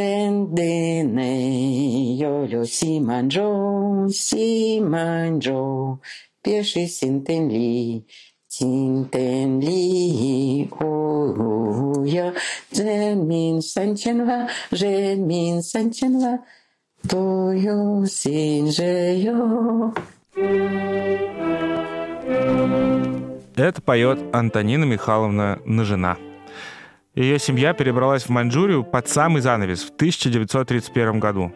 Тендене, йолю симанджо, симанджо, пеши синтенли, синтенли, оуя, дженмин санченва, дженмин санченва, тою синжею. Это поет Антонина Михайловна Нажина. Ее семья перебралась в Маньчжурию под самый занавес в 1931 году.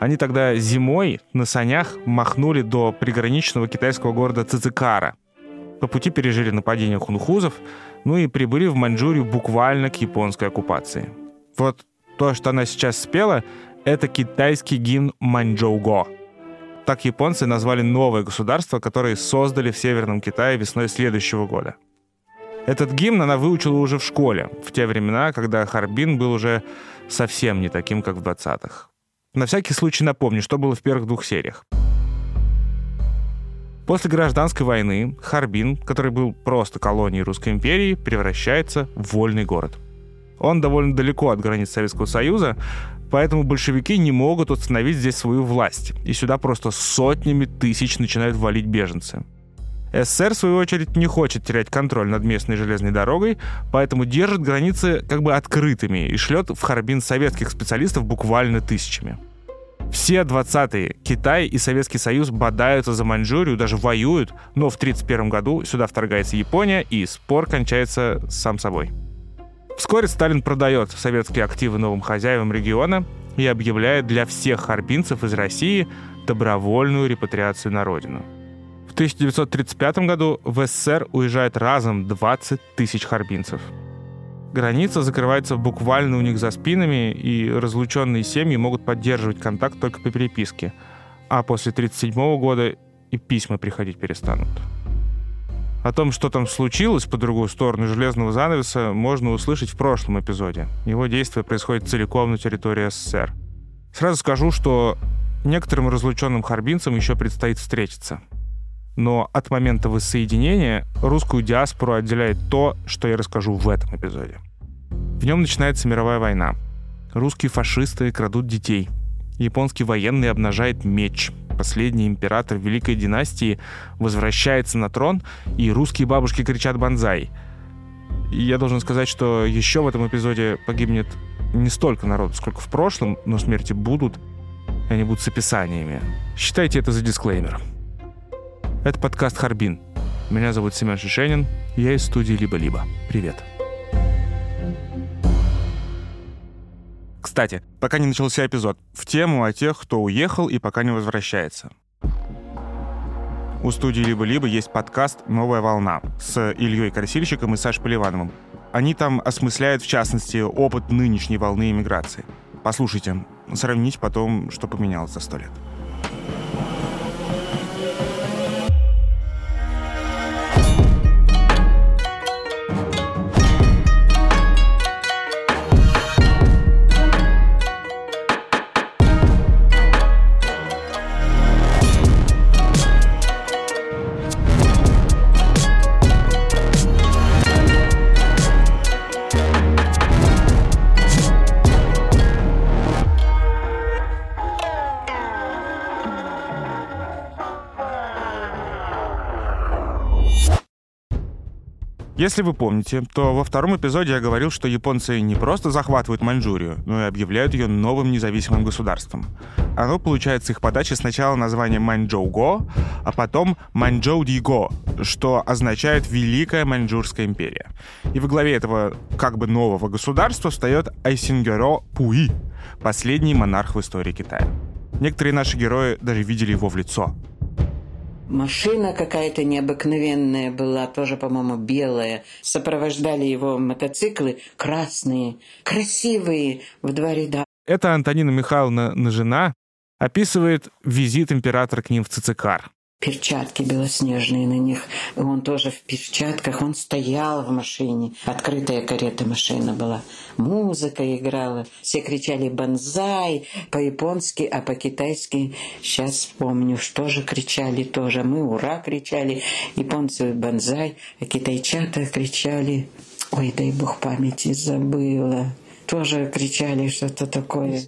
Они тогда зимой на санях махнули до приграничного китайского города Цицикара. По пути пережили нападение хунхузов, ну и прибыли в Маньчжурию буквально к японской оккупации. Вот то, что она сейчас спела, это китайский гимн Маньчжоуго. Так японцы назвали новое государство, которое создали в Северном Китае весной следующего года — этот гимн она выучила уже в школе, в те времена, когда Харбин был уже совсем не таким, как в 20-х. На всякий случай напомню, что было в первых двух сериях. После гражданской войны Харбин, который был просто колонией Русской империи, превращается в вольный город. Он довольно далеко от границ Советского Союза, поэтому большевики не могут установить здесь свою власть, и сюда просто сотнями тысяч начинают валить беженцы. СССР, в свою очередь, не хочет терять контроль над местной железной дорогой, поэтому держит границы как бы открытыми и шлет в Харбин советских специалистов буквально тысячами. Все 20-е Китай и Советский Союз бодаются за Маньчжурию, даже воюют, но в 1931 году сюда вторгается Япония, и спор кончается сам собой. Вскоре Сталин продает советские активы новым хозяевам региона и объявляет для всех харбинцев из России добровольную репатриацию на родину – в 1935 году в СССР уезжает разом 20 тысяч харбинцев. Граница закрывается буквально у них за спинами, и разлученные семьи могут поддерживать контакт только по переписке. А после 1937 года и письма приходить перестанут. О том, что там случилось по другую сторону железного занавеса, можно услышать в прошлом эпизоде. Его действие происходит целиком на территории СССР. Сразу скажу, что некоторым разлученным харбинцам еще предстоит встретиться — но от момента воссоединения русскую диаспору отделяет то, что я расскажу в этом эпизоде. В нем начинается мировая война. Русские фашисты крадут детей. Японский военный обнажает меч. Последний император Великой династии возвращается на трон, и русские бабушки кричат «Бонзай!». Я должен сказать, что еще в этом эпизоде погибнет не столько народу, сколько в прошлом, но смерти будут, и они будут с описаниями. Считайте это за дисклеймер. Это подкаст «Харбин». Меня зовут Семен Шишенин, я из студии «Либо-либо». Привет. Кстати, пока не начался эпизод, в тему о тех, кто уехал и пока не возвращается. У студии «Либо-либо» есть подкаст «Новая волна» с Ильей Красильщиком и Сашей Поливановым. Они там осмысляют, в частности, опыт нынешней волны иммиграции. Послушайте, сравните потом, что поменялось за сто лет. Если вы помните, то во втором эпизоде я говорил, что японцы не просто захватывают Маньчжурию, но и объявляют ее новым независимым государством. Оно получает с их подачи сначала название Маньчжоу-го, а потом Маньчжоу-ди-го, что означает «Великая Маньчжурская империя». И во главе этого как бы нового государства встает Айсингеро Пуи, последний монарх в истории Китая. Некоторые наши герои даже видели его в лицо — Машина какая-то необыкновенная была, тоже, по-моему, белая. Сопровождали его мотоциклы красные, красивые, в два ряда. Это Антонина Михайловна Нажина описывает визит императора к ним в Цицикар перчатки белоснежные на них. Он тоже в перчатках. Он стоял в машине. Открытая карета машина была. Музыка играла. Все кричали «Бонзай» по-японски, а по-китайски сейчас вспомню, что же кричали тоже. Мы «Ура» кричали. Японцы «Бонзай», а китайчата кричали Ой, дай бог памяти, забыла тоже кричали что-то такое.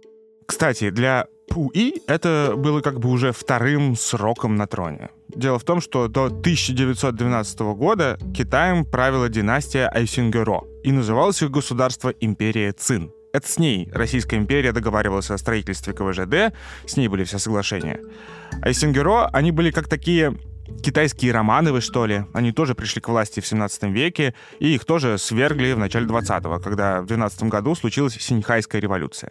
Кстати, для Пуи это было как бы уже вторым сроком на троне. Дело в том, что до 1912 года Китаем правила династия Айсингеро, и называлось их государство Империя Цин. Это с ней Российская империя договаривалась о строительстве КВЖД, с ней были все соглашения. Айсингеро, они были как такие китайские Романовы, что ли. Они тоже пришли к власти в 17 веке, и их тоже свергли в начале 20-го, когда в 12 году случилась Синьхайская революция.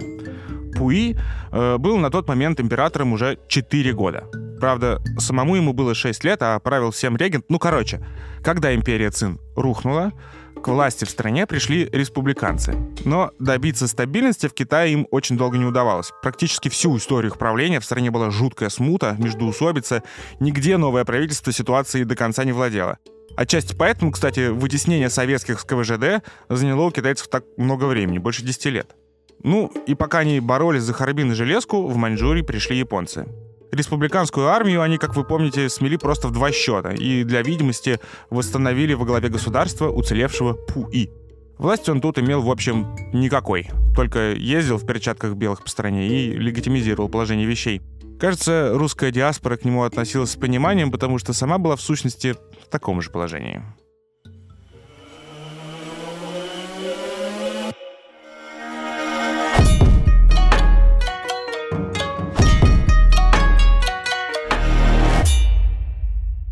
Пуи э, был на тот момент императором уже 4 года. Правда, самому ему было 6 лет, а правил всем регент. Ну, короче, когда империя Цин рухнула, к власти в стране пришли республиканцы. Но добиться стабильности в Китае им очень долго не удавалось. Практически всю историю их правления в стране была жуткая смута, междуусобица. Нигде новое правительство ситуации до конца не владело. Отчасти поэтому, кстати, вытеснение советских с КВЖД заняло у китайцев так много времени, больше 10 лет. Ну, и пока они боролись за Харбин и Железку, в Маньчжурии пришли японцы республиканскую армию они, как вы помните, смели просто в два счета и для видимости восстановили во главе государства уцелевшего Пуи. Власть он тут имел, в общем, никакой. Только ездил в перчатках белых по стране и легитимизировал положение вещей. Кажется, русская диаспора к нему относилась с пониманием, потому что сама была в сущности в таком же положении.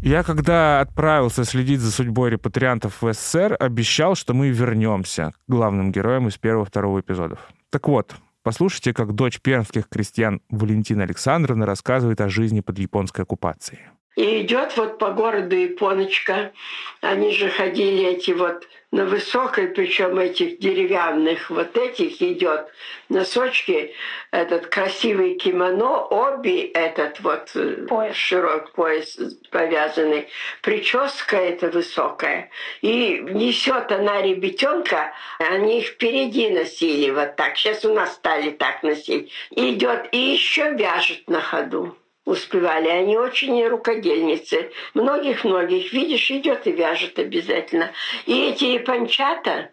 Я когда отправился следить за судьбой репатриантов в СССР, обещал, что мы вернемся к главным героям из первого-второго эпизодов. Так вот, послушайте, как дочь пермских крестьян Валентина Александровна рассказывает о жизни под японской оккупацией. И идет вот по городу Японочка. Они же ходили эти вот на высокой, причем этих деревянных, вот этих идет носочки, этот красивый кимоно, оби этот вот э, пояс. широкий пояс повязанный, прическа эта высокая. И несет она ребятенка, они их впереди носили вот так. Сейчас у нас стали так носить. Идет и еще вяжет на ходу успевали. Они очень рукодельницы. Многих-многих, видишь, идет и вяжет обязательно. И эти панчата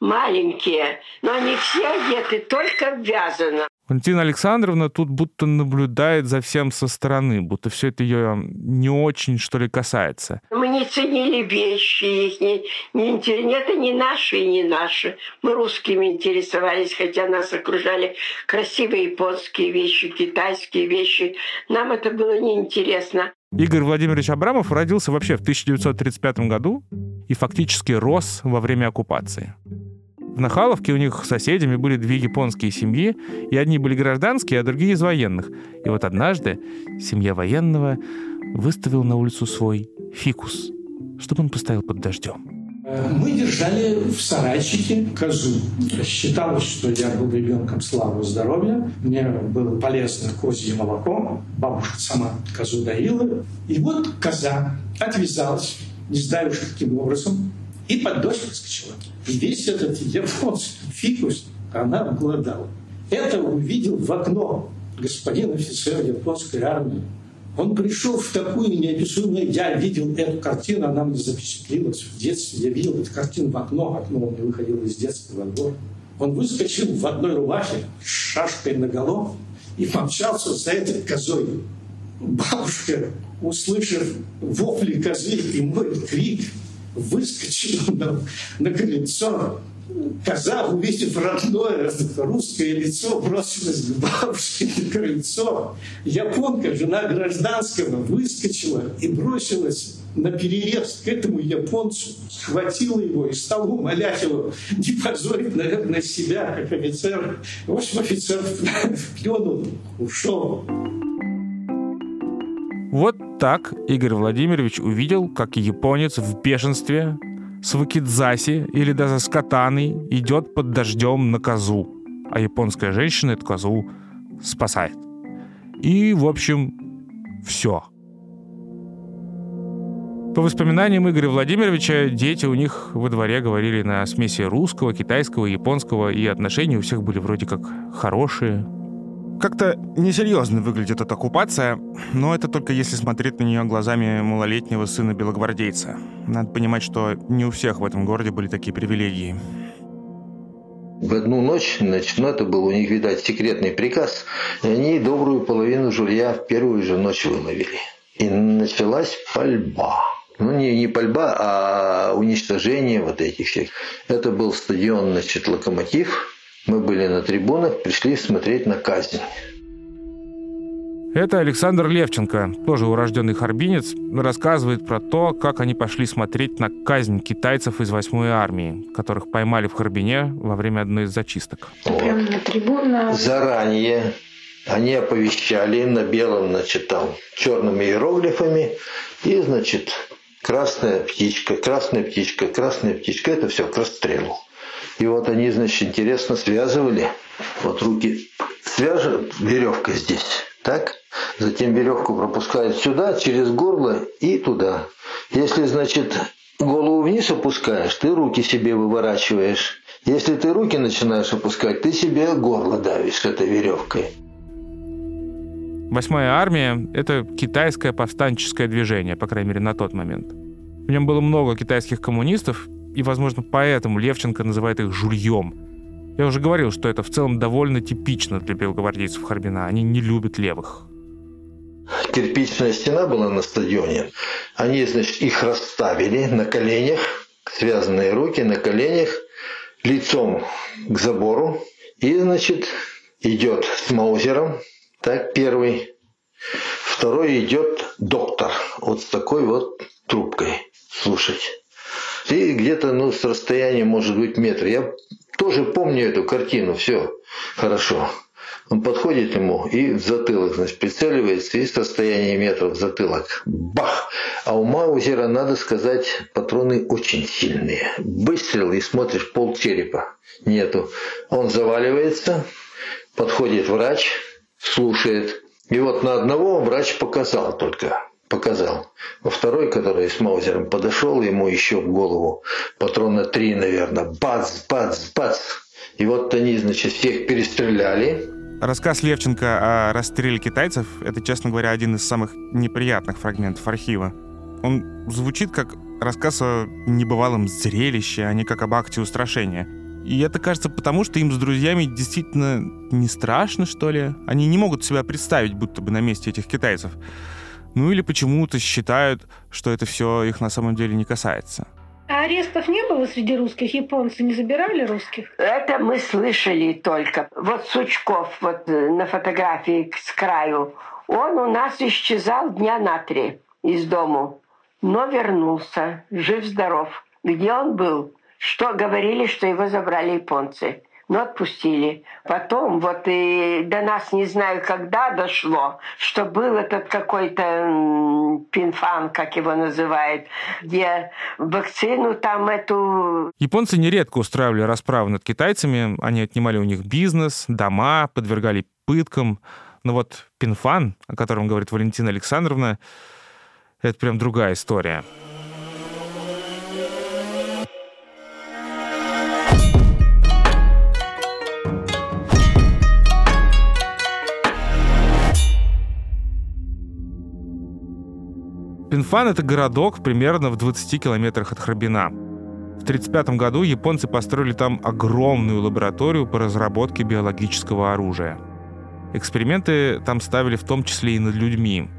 маленькие, но они все одеты только вязано. Валентина Александровна тут будто наблюдает за всем со стороны, будто все это ее не очень, что ли, касается. Мы не ценили вещи их, не, не, это не наши и не наши. Мы русскими интересовались, хотя нас окружали красивые японские вещи, китайские вещи. Нам это было неинтересно. Игорь Владимирович Абрамов родился вообще в 1935 году и фактически рос во время оккупации. В Нахаловке у них соседями были две японские семьи, и одни были гражданские, а другие из военных. И вот однажды семья военного выставила на улицу свой фикус, чтобы он постоял под дождем. Мы держали в сарайчике козу. Считалось, что я был ребенком славы здоровья. Мне было полезно козье молоко. Бабушка сама козу доила. И вот коза отвязалась, не знаю уж каким образом, и под дождь выскочила. Весь этот японский фикус она обглодала. Это увидел в окно господин офицер японской армии. Он пришел в такую неописуемую... Я видел эту картину, она мне запечатлилась в детстве. Я видел эту картину в окно, окно у меня выходило из детства во двор. Он выскочил в одной рубахе с шашкой на голову и помчался за этой козой. Бабушка, услышав вопли козы и мой крик, выскочила на, на крыльцо. Коза, увидев родное русское лицо, бросилась к бабушке на крыльцо. Японка, жена гражданского, выскочила и бросилась на перерез к этому японцу, схватила его и стала умолять его не позорить, наверное, себя, как офицер. В общем, офицер плюнул, ушел. Вот так Игорь Владимирович увидел, как японец в бешенстве с вакидзаси или даже с катаной идет под дождем на козу, а японская женщина эту козу спасает. И, в общем, все. По воспоминаниям Игоря Владимировича, дети у них во дворе говорили на смеси русского, китайского, японского, и отношения у всех были вроде как хорошие, как-то несерьезно выглядит эта оккупация, но это только если смотреть на нее глазами малолетнего сына белогвардейца. Надо понимать, что не у всех в этом городе были такие привилегии. В одну ночь, значит, ну это был у них, видать, секретный приказ, и они добрую половину жулья в первую же ночь выловили. И началась пальба. Ну, не, не пальба, а уничтожение вот этих всех. Это был стадион, значит, «Локомотив». Мы были на трибунах, пришли смотреть на казнь. Это Александр Левченко, тоже урожденный харбинец, рассказывает про то, как они пошли смотреть на казнь китайцев из 8-й армии, которых поймали в Харбине во время одной из зачисток. Вот. Прямо на трибунах. Заранее они оповещали на белом, значит, там, черными иероглифами, и, значит, красная птичка, красная птичка, красная птичка, это все к расстрелу. И вот они, значит, интересно связывали, вот руки свяжут веревкой здесь, так? Затем веревку пропускают сюда, через горло и туда. Если, значит, голову вниз опускаешь, ты руки себе выворачиваешь. Если ты руки начинаешь опускать, ты себе горло давишь этой веревкой. Восьмая армия — это китайское повстанческое движение, по крайней мере, на тот момент. В нем было много китайских коммунистов, и, возможно, поэтому Левченко называет их «жульем». Я уже говорил, что это в целом довольно типично для белогвардейцев Харбина. Они не любят левых. Кирпичная стена была на стадионе. Они, значит, их расставили на коленях, связанные руки на коленях, лицом к забору. И, значит, идет с маузером, так, первый. Второй идет доктор, вот с такой вот трубкой слушать. И где-то ну, с расстояния может быть метр. Я тоже помню эту картину, все хорошо. Он подходит ему и в затылок, значит, прицеливается и с расстояния метра в затылок. Бах! А у Маузера, надо сказать, патроны очень сильные. Выстрел и смотришь, пол черепа нету. Он заваливается, подходит врач, слушает. И вот на одного врач показал только показал. Во второй, который с Маузером подошел, ему еще в голову патрона три, наверное. Бац, бац, бац. И вот они, значит, всех перестреляли. Рассказ Левченко о расстреле китайцев — это, честно говоря, один из самых неприятных фрагментов архива. Он звучит как рассказ о небывалом зрелище, а не как об акте устрашения. И это кажется потому, что им с друзьями действительно не страшно, что ли. Они не могут себя представить, будто бы на месте этих китайцев. Ну или почему-то считают, что это все их на самом деле не касается. А арестов не было среди русских? Японцы не забирали русских? Это мы слышали только. Вот Сучков, вот э, на фотографии с краю, он у нас исчезал дня на три из дому, но вернулся, жив-здоров. Где он был? Что говорили, что его забрали японцы но отпустили. Потом вот и до нас не знаю, когда дошло, что был этот какой-то пинфан, как его называют, где вакцину там эту... Японцы нередко устраивали расправы над китайцами, они отнимали у них бизнес, дома, подвергали пыткам. Но вот пинфан, о котором говорит Валентина Александровна, это прям другая история. Пинфан — это городок примерно в 20 километрах от Храбина. В 1935 году японцы построили там огромную лабораторию по разработке биологического оружия. Эксперименты там ставили в том числе и над людьми.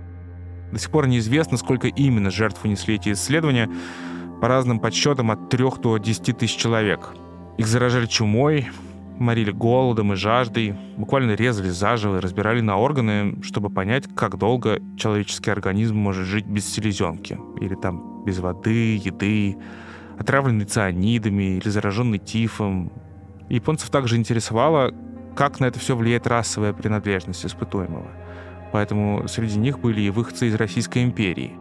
До сих пор неизвестно, сколько именно жертв унесли эти исследования, по разным подсчетам от 3 до 10 тысяч человек. Их заражали чумой, морили голодом и жаждой, буквально резали заживо и разбирали на органы, чтобы понять, как долго человеческий организм может жить без селезенки, или там без воды, еды, отравленный цианидами или зараженный тифом. Японцев также интересовало, как на это все влияет расовая принадлежность испытуемого. Поэтому среди них были и выходцы из Российской империи.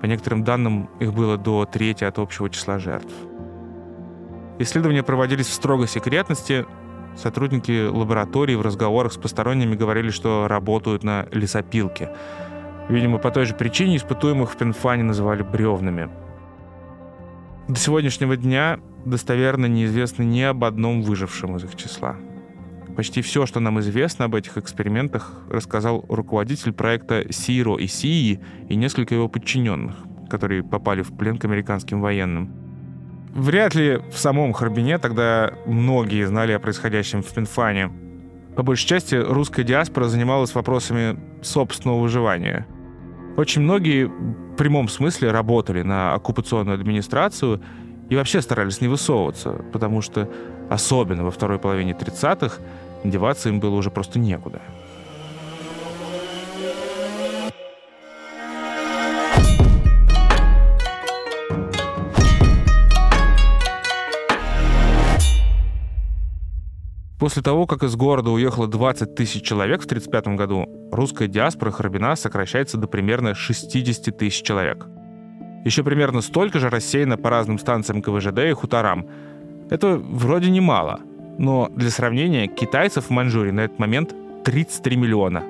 По некоторым данным, их было до трети от общего числа жертв. Исследования проводились в строгой секретности, Сотрудники лаборатории в разговорах с посторонними говорили, что работают на лесопилке. Видимо, по той же причине испытуемых в Пенфане называли бревнами. До сегодняшнего дня достоверно неизвестно ни об одном выжившем из их числа. Почти все, что нам известно об этих экспериментах, рассказал руководитель проекта Сиро и Сии и несколько его подчиненных, которые попали в плен к американским военным. Вряд ли в самом Харбине тогда многие знали о происходящем в Пинфане. По большей части русская диаспора занималась вопросами собственного выживания. Очень многие в прямом смысле работали на оккупационную администрацию и вообще старались не высовываться, потому что особенно во второй половине 30-х деваться им было уже просто некуда. После того, как из города уехало 20 тысяч человек в 1935 году, русская диаспора Харбина сокращается до примерно 60 тысяч человек. Еще примерно столько же рассеяно по разным станциям КВЖД и хуторам. Это вроде немало, но для сравнения китайцев в Маньчжурии на этот момент 33 миллиона,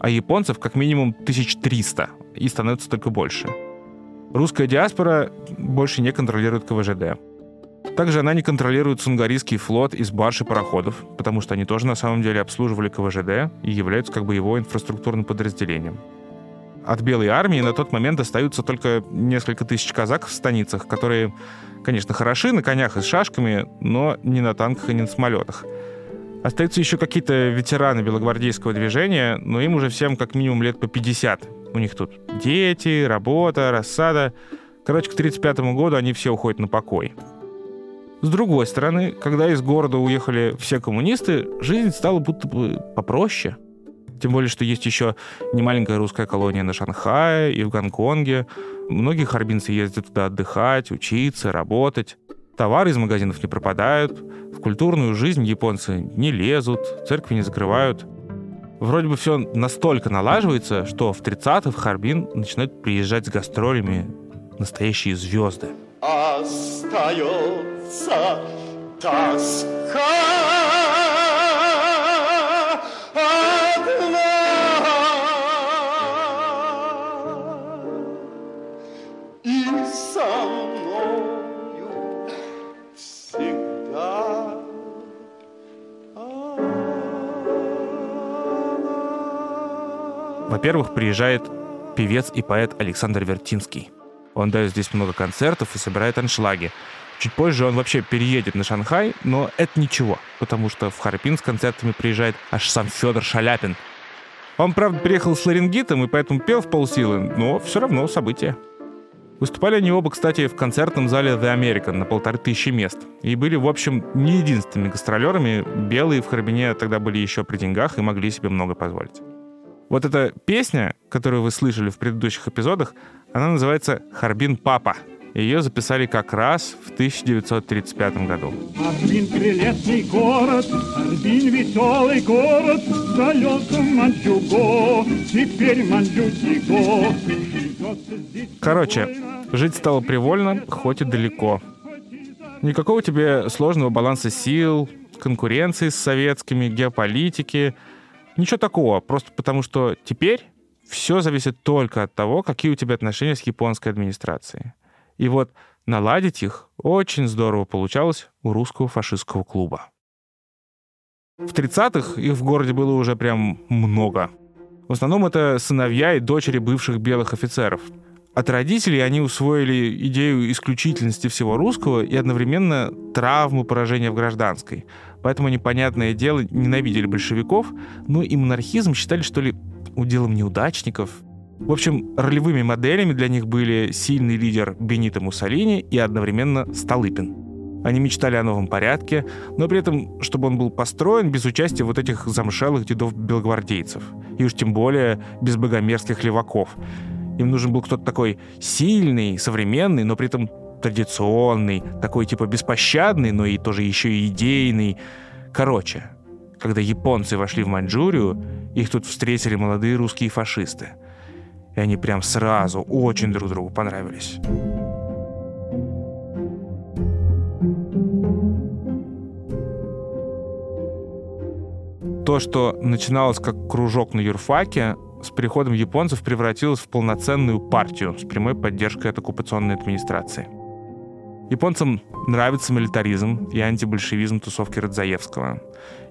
а японцев как минимум 1300, и становится только больше. Русская диаспора больше не контролирует КВЖД. Также она не контролирует сунгарийский флот из барж и пароходов, потому что они тоже на самом деле обслуживали КВЖД и являются как бы его инфраструктурным подразделением. От Белой армии на тот момент остаются только несколько тысяч казаков в станицах, которые, конечно, хороши на конях и с шашками, но не на танках и не на самолетах. Остаются еще какие-то ветераны белогвардейского движения, но им уже всем как минимум лет по 50. У них тут дети, работа, рассада. Короче, к 1935 году они все уходят на покой. С другой стороны, когда из города уехали все коммунисты, жизнь стала будто бы попроще. Тем более, что есть еще немаленькая русская колония на Шанхае и в Гонконге. Многие харбинцы ездят туда отдыхать, учиться, работать. Товары из магазинов не пропадают, в культурную жизнь японцы не лезут, церкви не закрывают. Вроде бы все настолько налаживается, что в 30-х в Харбин начинают приезжать с гастролями настоящие звезды. Остается тоска. Во-первых, приезжает певец и поэт Александр Вертинский. Он дает здесь много концертов и собирает аншлаги. Чуть позже он вообще переедет на Шанхай, но это ничего, потому что в Харпин с концертами приезжает аж сам Федор Шаляпин. Он, правда, приехал с ларингитом и поэтому пел в полсилы, но все равно событие. Выступали они оба, кстати, в концертном зале The American на полторы тысячи мест. И были, в общем, не единственными гастролерами. Белые в Харбине тогда были еще при деньгах и могли себе много позволить. Вот эта песня, которую вы слышали в предыдущих эпизодах, она называется «Харбин Папа», ее записали как раз в 1935 году. Арбин прелестный город, Арбин веселый город, в далеком Манчжуго, теперь Манчжутиго. Короче, жить стало привольно, хоть и далеко. Никакого тебе сложного баланса сил, конкуренции с советскими, геополитики. Ничего такого, просто потому что теперь все зависит только от того, какие у тебя отношения с японской администрацией. И вот наладить их очень здорово получалось у русского фашистского клуба. В 30-х их в городе было уже прям много. В основном это сыновья и дочери бывших белых офицеров. От родителей они усвоили идею исключительности всего русского и одновременно травму поражения в гражданской. Поэтому они, понятное дело, ненавидели большевиков, но и монархизм считали, что ли, уделом неудачников — в общем, ролевыми моделями для них были сильный лидер Бенито Муссолини и одновременно Столыпин. Они мечтали о новом порядке, но при этом, чтобы он был построен без участия вот этих замшелых дедов-белогвардейцев. И уж тем более без богомерзких леваков. Им нужен был кто-то такой сильный, современный, но при этом традиционный, такой типа беспощадный, но и тоже еще и идейный. Короче, когда японцы вошли в Маньчжурию, их тут встретили молодые русские фашисты — и они прям сразу очень друг другу понравились. То, что начиналось как кружок на юрфаке, с приходом японцев превратилось в полноценную партию с прямой поддержкой от оккупационной администрации. Японцам нравится милитаризм и антибольшевизм тусовки Радзаевского.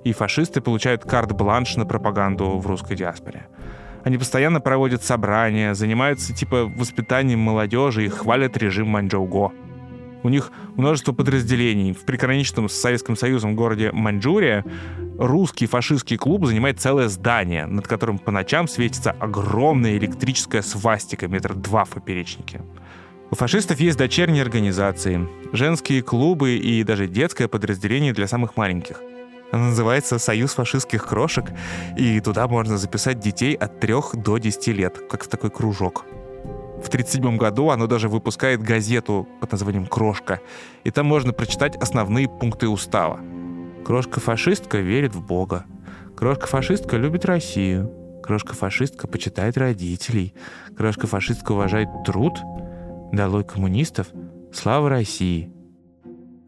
И фашисты получают карт-бланш на пропаганду в русской диаспоре. Они постоянно проводят собрания, занимаются типа воспитанием молодежи и хвалят режим Маньчжоуго. У них множество подразделений. В приграничном с Советским Союзом городе Маньчжурия русский фашистский клуб занимает целое здание, над которым по ночам светится огромная электрическая свастика метр два в поперечнике. У фашистов есть дочерние организации, женские клубы и даже детское подразделение для самых маленьких. Оно называется «Союз фашистских крошек», и туда можно записать детей от 3 до 10 лет, как в такой кружок. В 1937 году оно даже выпускает газету под названием «Крошка», и там можно прочитать основные пункты устава. Крошка-фашистка верит в Бога. Крошка-фашистка любит Россию. Крошка-фашистка почитает родителей. Крошка-фашистка уважает труд. Долой коммунистов. Слава России.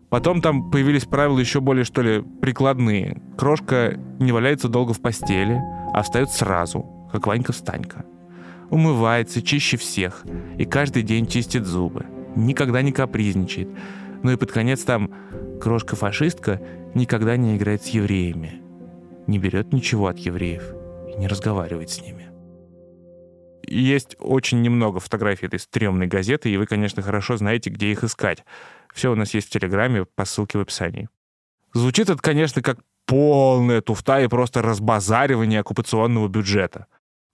Потом там появились правила еще более, что ли, прикладные. Крошка не валяется долго в постели, а встает сразу, как Ванька-встанька умывается чище всех и каждый день чистит зубы. Никогда не капризничает. Ну и под конец там крошка-фашистка никогда не играет с евреями. Не берет ничего от евреев и не разговаривает с ними. Есть очень немного фотографий этой стрёмной газеты, и вы, конечно, хорошо знаете, где их искать. Все у нас есть в Телеграме по ссылке в описании. Звучит это, конечно, как полная туфта и просто разбазаривание оккупационного бюджета.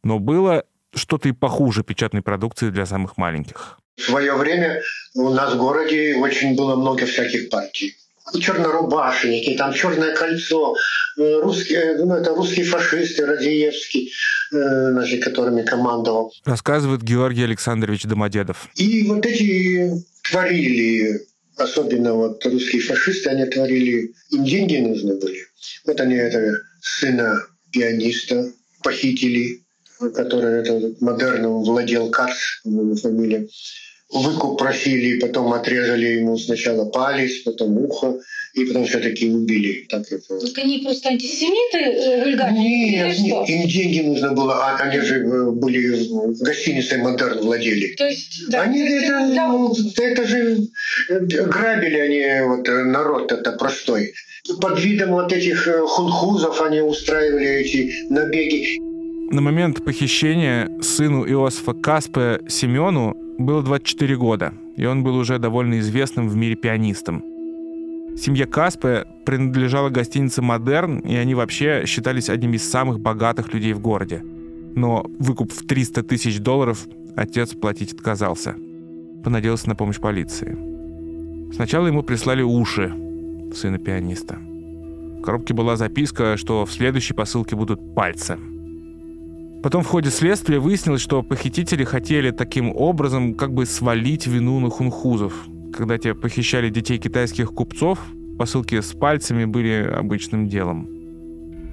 Но было что-то и похуже печатной продукции для самых маленьких. В свое время у нас в городе очень было много всяких партий. Чернорубашенники, там Черное кольцо, э, русские, ну, это русские фашисты, Радиевский, э, значит, которыми командовал. Рассказывает Георгий Александрович Домодедов. И вот эти творили, особенно вот русские фашисты, они творили, им деньги нужны были. Вот они это сына пианиста похитили, который это, модерном владел его фамилия, выкуп просили, потом отрезали ему сначала палец, потом ухо, и потом все-таки убили. Так это. Так они просто антисемиты э, вульгарные? Нет, нет, им деньги нужно было, а они же э, были в гостинице «Модерн» владели. То есть, да, они это, да. ну, это же э, грабили они вот, народ это простой. Под видом вот этих хунхузов они устраивали эти набеги. На момент похищения сыну Иосифа Каспе Семену было 24 года, и он был уже довольно известным в мире пианистом. Семья Каспе принадлежала гостинице «Модерн», и они вообще считались одними из самых богатых людей в городе. Но выкуп в 300 тысяч долларов отец платить отказался. Понадеялся на помощь полиции. Сначала ему прислали уши сына пианиста. В коробке была записка, что в следующей посылке будут пальцы – Потом в ходе следствия выяснилось, что похитители хотели таким образом как бы свалить вину на хунхузов. Когда те похищали детей китайских купцов, посылки с пальцами были обычным делом.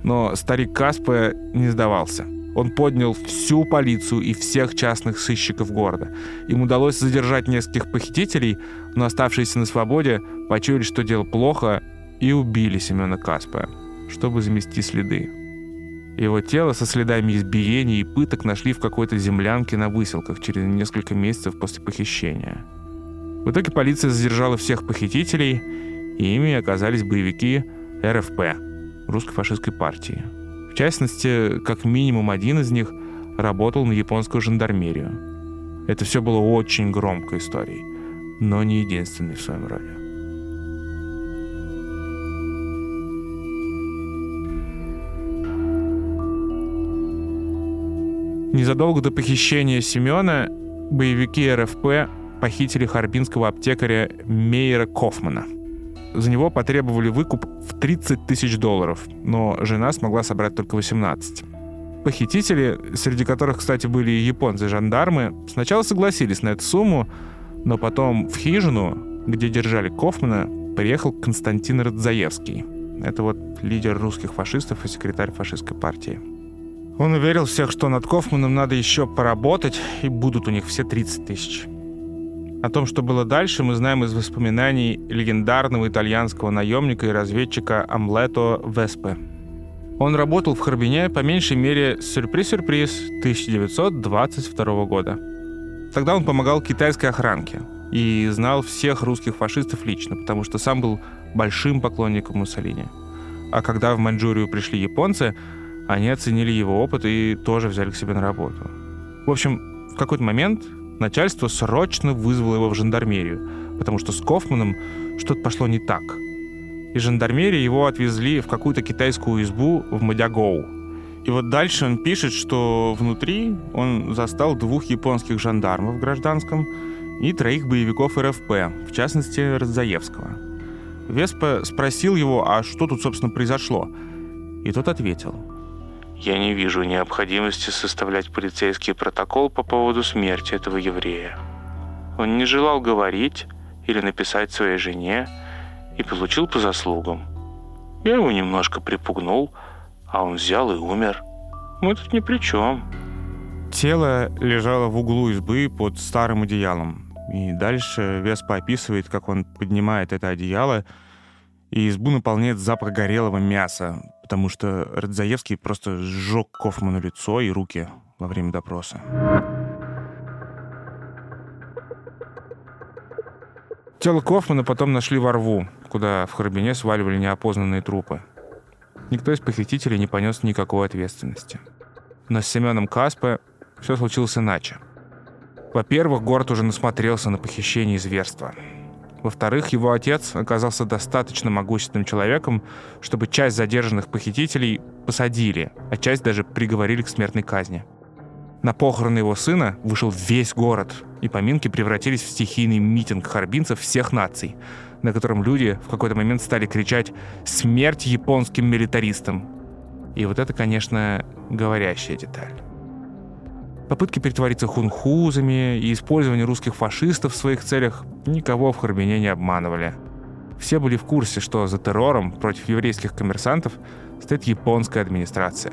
Но старик Каспе не сдавался. Он поднял всю полицию и всех частных сыщиков города. Им удалось задержать нескольких похитителей, но оставшиеся на свободе почуяли, что дело плохо, и убили Семена Каспе, чтобы замести следы. Его тело со следами избиений и пыток нашли в какой-то землянке на выселках через несколько месяцев после похищения. В итоге полиция задержала всех похитителей, и ими оказались боевики РФП, русской фашистской партии. В частности, как минимум один из них работал на японскую жандармерию. Это все было очень громкой историей, но не единственной в своем роде. Незадолго до похищения Семена боевики РФП похитили харбинского аптекаря Мейера Кофмана. За него потребовали выкуп в 30 тысяч долларов, но жена смогла собрать только 18. Похитители, среди которых, кстати, были и японцы-жандармы, сначала согласились на эту сумму, но потом в хижину, где держали Кофмана, приехал Константин Радзаевский. Это вот лидер русских фашистов и секретарь фашистской партии. Он уверил всех, что над Кофманом надо еще поработать, и будут у них все 30 тысяч. О том, что было дальше, мы знаем из воспоминаний легендарного итальянского наемника и разведчика Амлето Веспе. Он работал в Харбине по меньшей мере сюрприз-сюрприз 1922 года. Тогда он помогал китайской охранке и знал всех русских фашистов лично, потому что сам был большим поклонником Муссолини. А когда в Маньчжурию пришли японцы, они оценили его опыт и тоже взяли к себе на работу. В общем, в какой-то момент начальство срочно вызвало его в жандармерию, потому что с Кофманом что-то пошло не так. И жандармерии его отвезли в какую-то китайскую избу в Мадягоу. И вот дальше он пишет, что внутри он застал двух японских жандармов в гражданском и троих боевиков РФП, в частности, Радзаевского. Веспа спросил его, а что тут, собственно, произошло? И тот ответил. «Я не вижу необходимости составлять полицейский протокол по поводу смерти этого еврея. Он не желал говорить или написать своей жене и получил по заслугам. Я его немножко припугнул, а он взял и умер. Мы тут ни при чем». Тело лежало в углу избы под старым одеялом. И дальше Веспа описывает, как он поднимает это одеяло, и избу наполняет запах горелого мяса, потому что Радзаевский просто сжег Кофману лицо и руки во время допроса. Тело Кофмана потом нашли во рву, куда в Харбине сваливали неопознанные трупы. Никто из похитителей не понес никакой ответственности. Но с Семеном Каспе все случилось иначе – во-первых, город уже насмотрелся на похищение и зверство. Во-вторых, его отец оказался достаточно могущественным человеком, чтобы часть задержанных похитителей посадили, а часть даже приговорили к смертной казни. На похороны его сына вышел весь город, и поминки превратились в стихийный митинг харбинцев всех наций, на котором люди в какой-то момент стали кричать «Смерть японским милитаристам!». И вот это, конечно, говорящая деталь. Попытки притвориться хунхузами и использование русских фашистов в своих целях никого в Харбине не обманывали. Все были в курсе, что за террором против еврейских коммерсантов стоит японская администрация.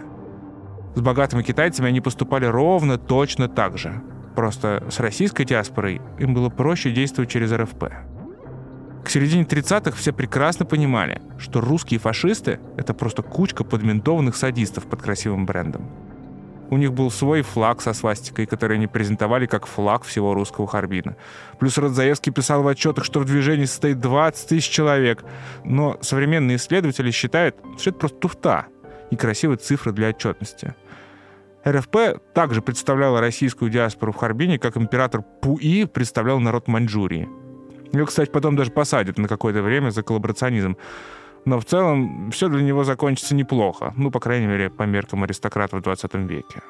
С богатыми китайцами они поступали ровно точно так же. Просто с российской диаспорой им было проще действовать через РФП. К середине 30-х все прекрасно понимали, что русские фашисты — это просто кучка подментованных садистов под красивым брендом. У них был свой флаг со свастикой, который они презентовали как флаг всего русского Харбина. Плюс Радзаевский писал в отчетах, что в движении состоит 20 тысяч человек. Но современные исследователи считают, что это просто туфта и красивые цифры для отчетности. РФП также представляла российскую диаспору в Харбине, как император Пуи представлял народ Маньчжурии. Его, кстати, потом даже посадят на какое-то время за коллаборационизм. Но в целом все для него закончится неплохо. Ну, по крайней мере, по меркам аристократа в 20 веке.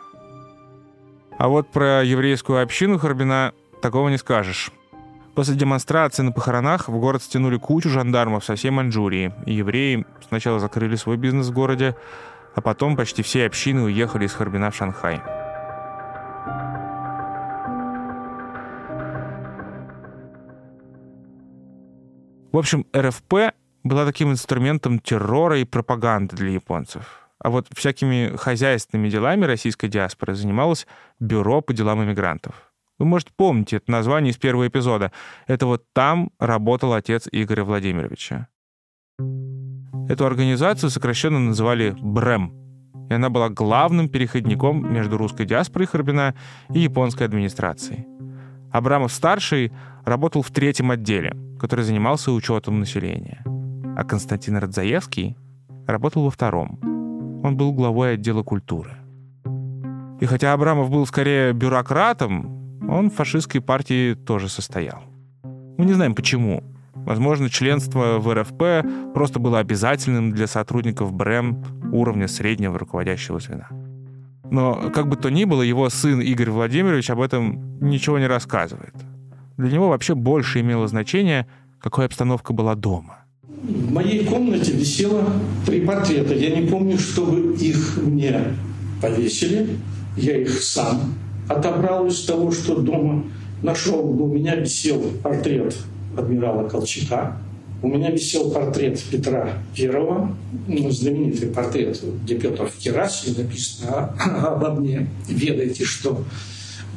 А вот про еврейскую общину Харбина такого не скажешь. После демонстрации на похоронах в город стянули кучу жандармов со всей Маньчжурии. И евреи сначала закрыли свой бизнес в городе, а потом почти все общины уехали из Харбина в Шанхай. В общем, РФП была таким инструментом террора и пропаганды для японцев. А вот всякими хозяйственными делами российской диаспоры занималось Бюро по делам иммигрантов. Вы, может, помните это название из первого эпизода. Это вот там работал отец Игоря Владимировича. Эту организацию сокращенно называли БРЭМ, и она была главным переходником между русской диаспорой Харбина и японской администрацией. Абрамов-старший работал в третьем отделе, который занимался учетом населения – а Константин Радзаевский работал во втором. Он был главой отдела культуры. И хотя Абрамов был скорее бюрократом, он в фашистской партии тоже состоял. Мы не знаем почему. Возможно, членство в РФП просто было обязательным для сотрудников БРЭМ уровня среднего руководящего звена. Но, как бы то ни было, его сын Игорь Владимирович об этом ничего не рассказывает. Для него вообще больше имело значение, какая обстановка была дома. В моей комнате висело три портрета. Я не помню, чтобы их мне повесили. Я их сам отобрал из того, что дома нашел. У меня висел портрет адмирала Колчака. У меня висел портрет Петра Первого, ну, знаменитый портрет, где Петр в керасе написано обо мне. Ведайте, что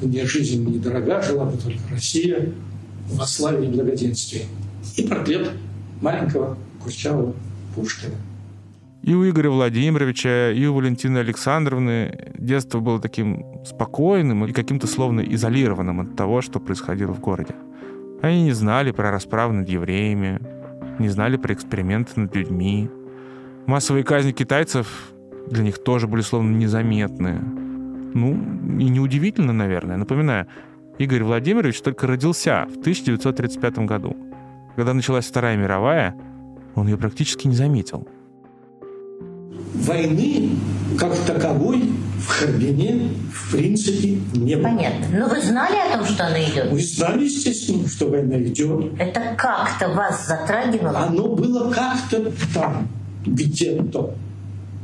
мне жизнь недорога, жила бы только Россия во славе и благоденствии. И портрет маленького Курчавого Пушкина. И у Игоря Владимировича, и у Валентины Александровны детство было таким спокойным и каким-то словно изолированным от того, что происходило в городе. Они не знали про расправы над евреями, не знали про эксперименты над людьми. Массовые казни китайцев для них тоже были словно незаметны. Ну, и неудивительно, наверное. Напоминаю, Игорь Владимирович только родился в 1935 году. Когда началась Вторая мировая, он ее практически не заметил. Войны как таковой в Харбине в принципе не было. Понятно. Но вы знали о том, что она идет? Мы знали, естественно, что война идет. Это как-то вас затрагивало? Оно было как-то там, где-то.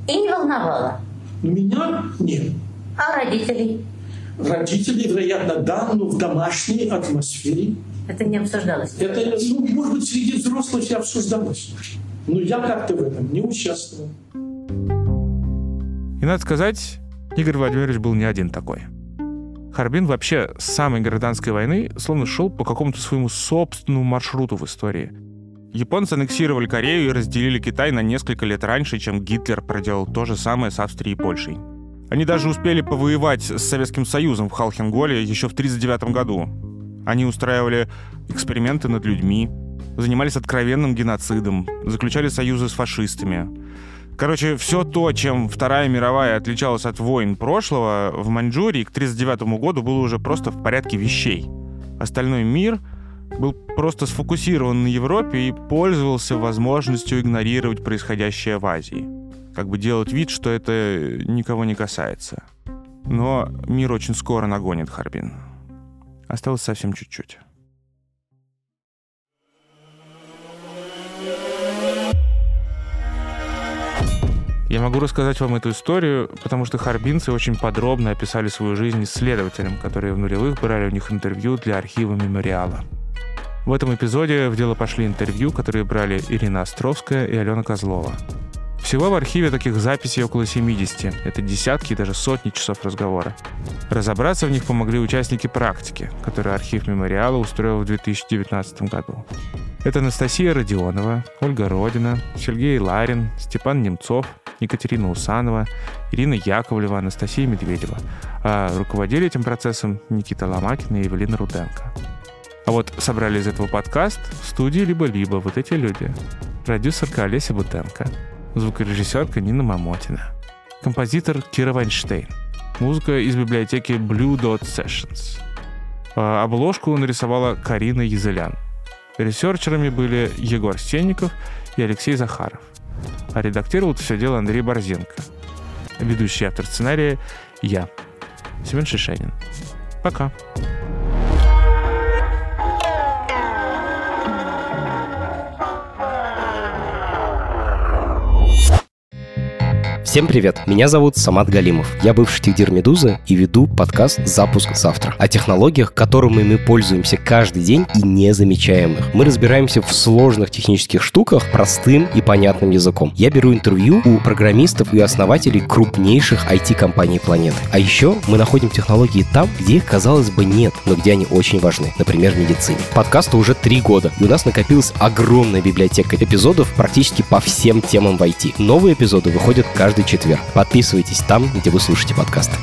И не волновало? Меня нет. А родителей? Родители, вероятно, да, но в домашней атмосфере. Это не обсуждалось? Это, ну, может быть, среди взрослых и обсуждалось. Но я как-то в этом не участвовал. И надо сказать, Игорь Владимирович был не один такой. Харбин вообще с самой гражданской войны словно шел по какому-то своему собственному маршруту в истории. Японцы аннексировали Корею и разделили Китай на несколько лет раньше, чем Гитлер проделал то же самое с Австрией и Польшей. Они даже успели повоевать с Советским Союзом в Халхенголе еще в 1939 году. Они устраивали эксперименты над людьми, занимались откровенным геноцидом, заключали союзы с фашистами. Короче, все то, чем Вторая мировая отличалась от войн прошлого, в Маньчжурии к 1939 году было уже просто в порядке вещей. Остальной мир был просто сфокусирован на Европе и пользовался возможностью игнорировать происходящее в Азии. Как бы делать вид, что это никого не касается. Но мир очень скоро нагонит Харбин. Осталось совсем чуть-чуть. Я могу рассказать вам эту историю, потому что харбинцы очень подробно описали свою жизнь исследователям, которые в нулевых брали у них интервью для архива мемориала. В этом эпизоде в дело пошли интервью, которые брали Ирина Островская и Алена Козлова. Всего в архиве таких записей около 70. Это десятки и даже сотни часов разговора. Разобраться в них помогли участники практики, которые архив мемориала устроил в 2019 году. Это Анастасия Родионова, Ольга Родина, Сергей Ларин, Степан Немцов, Екатерина Усанова, Ирина Яковлева, Анастасия Медведева. А руководили этим процессом Никита Ломакин и Евелина Руденко. А вот собрали из этого подкаст в студии «Либо-либо» вот эти люди. Продюсерка Олеся Бутенко, звукорежиссерка Нина Мамотина, композитор Кира Вайнштейн, музыка из библиотеки Blue Dot Sessions. А обложку нарисовала Карина Язылян. Ресерчерами были Егор Сенников и Алексей Захаров. А редактировал это все дело Андрей Борзенко. Ведущий автор сценария — я, Семен Шишенин. Пока. Всем привет, меня зовут Самат Галимов. Я бывший тигдир Медузы и веду подкаст «Запуск завтра» о технологиях, которыми мы пользуемся каждый день и не замечаем их. Мы разбираемся в сложных технических штуках простым и понятным языком. Я беру интервью у программистов и основателей крупнейших IT-компаний планеты. А еще мы находим технологии там, где их, казалось бы, нет, но где они очень важны, например, в медицине. Подкасту уже три года, и у нас накопилась огромная библиотека эпизодов практически по всем темам в IT. Новые эпизоды выходят каждый четверг. Подписывайтесь там, где вы слушаете подкасты.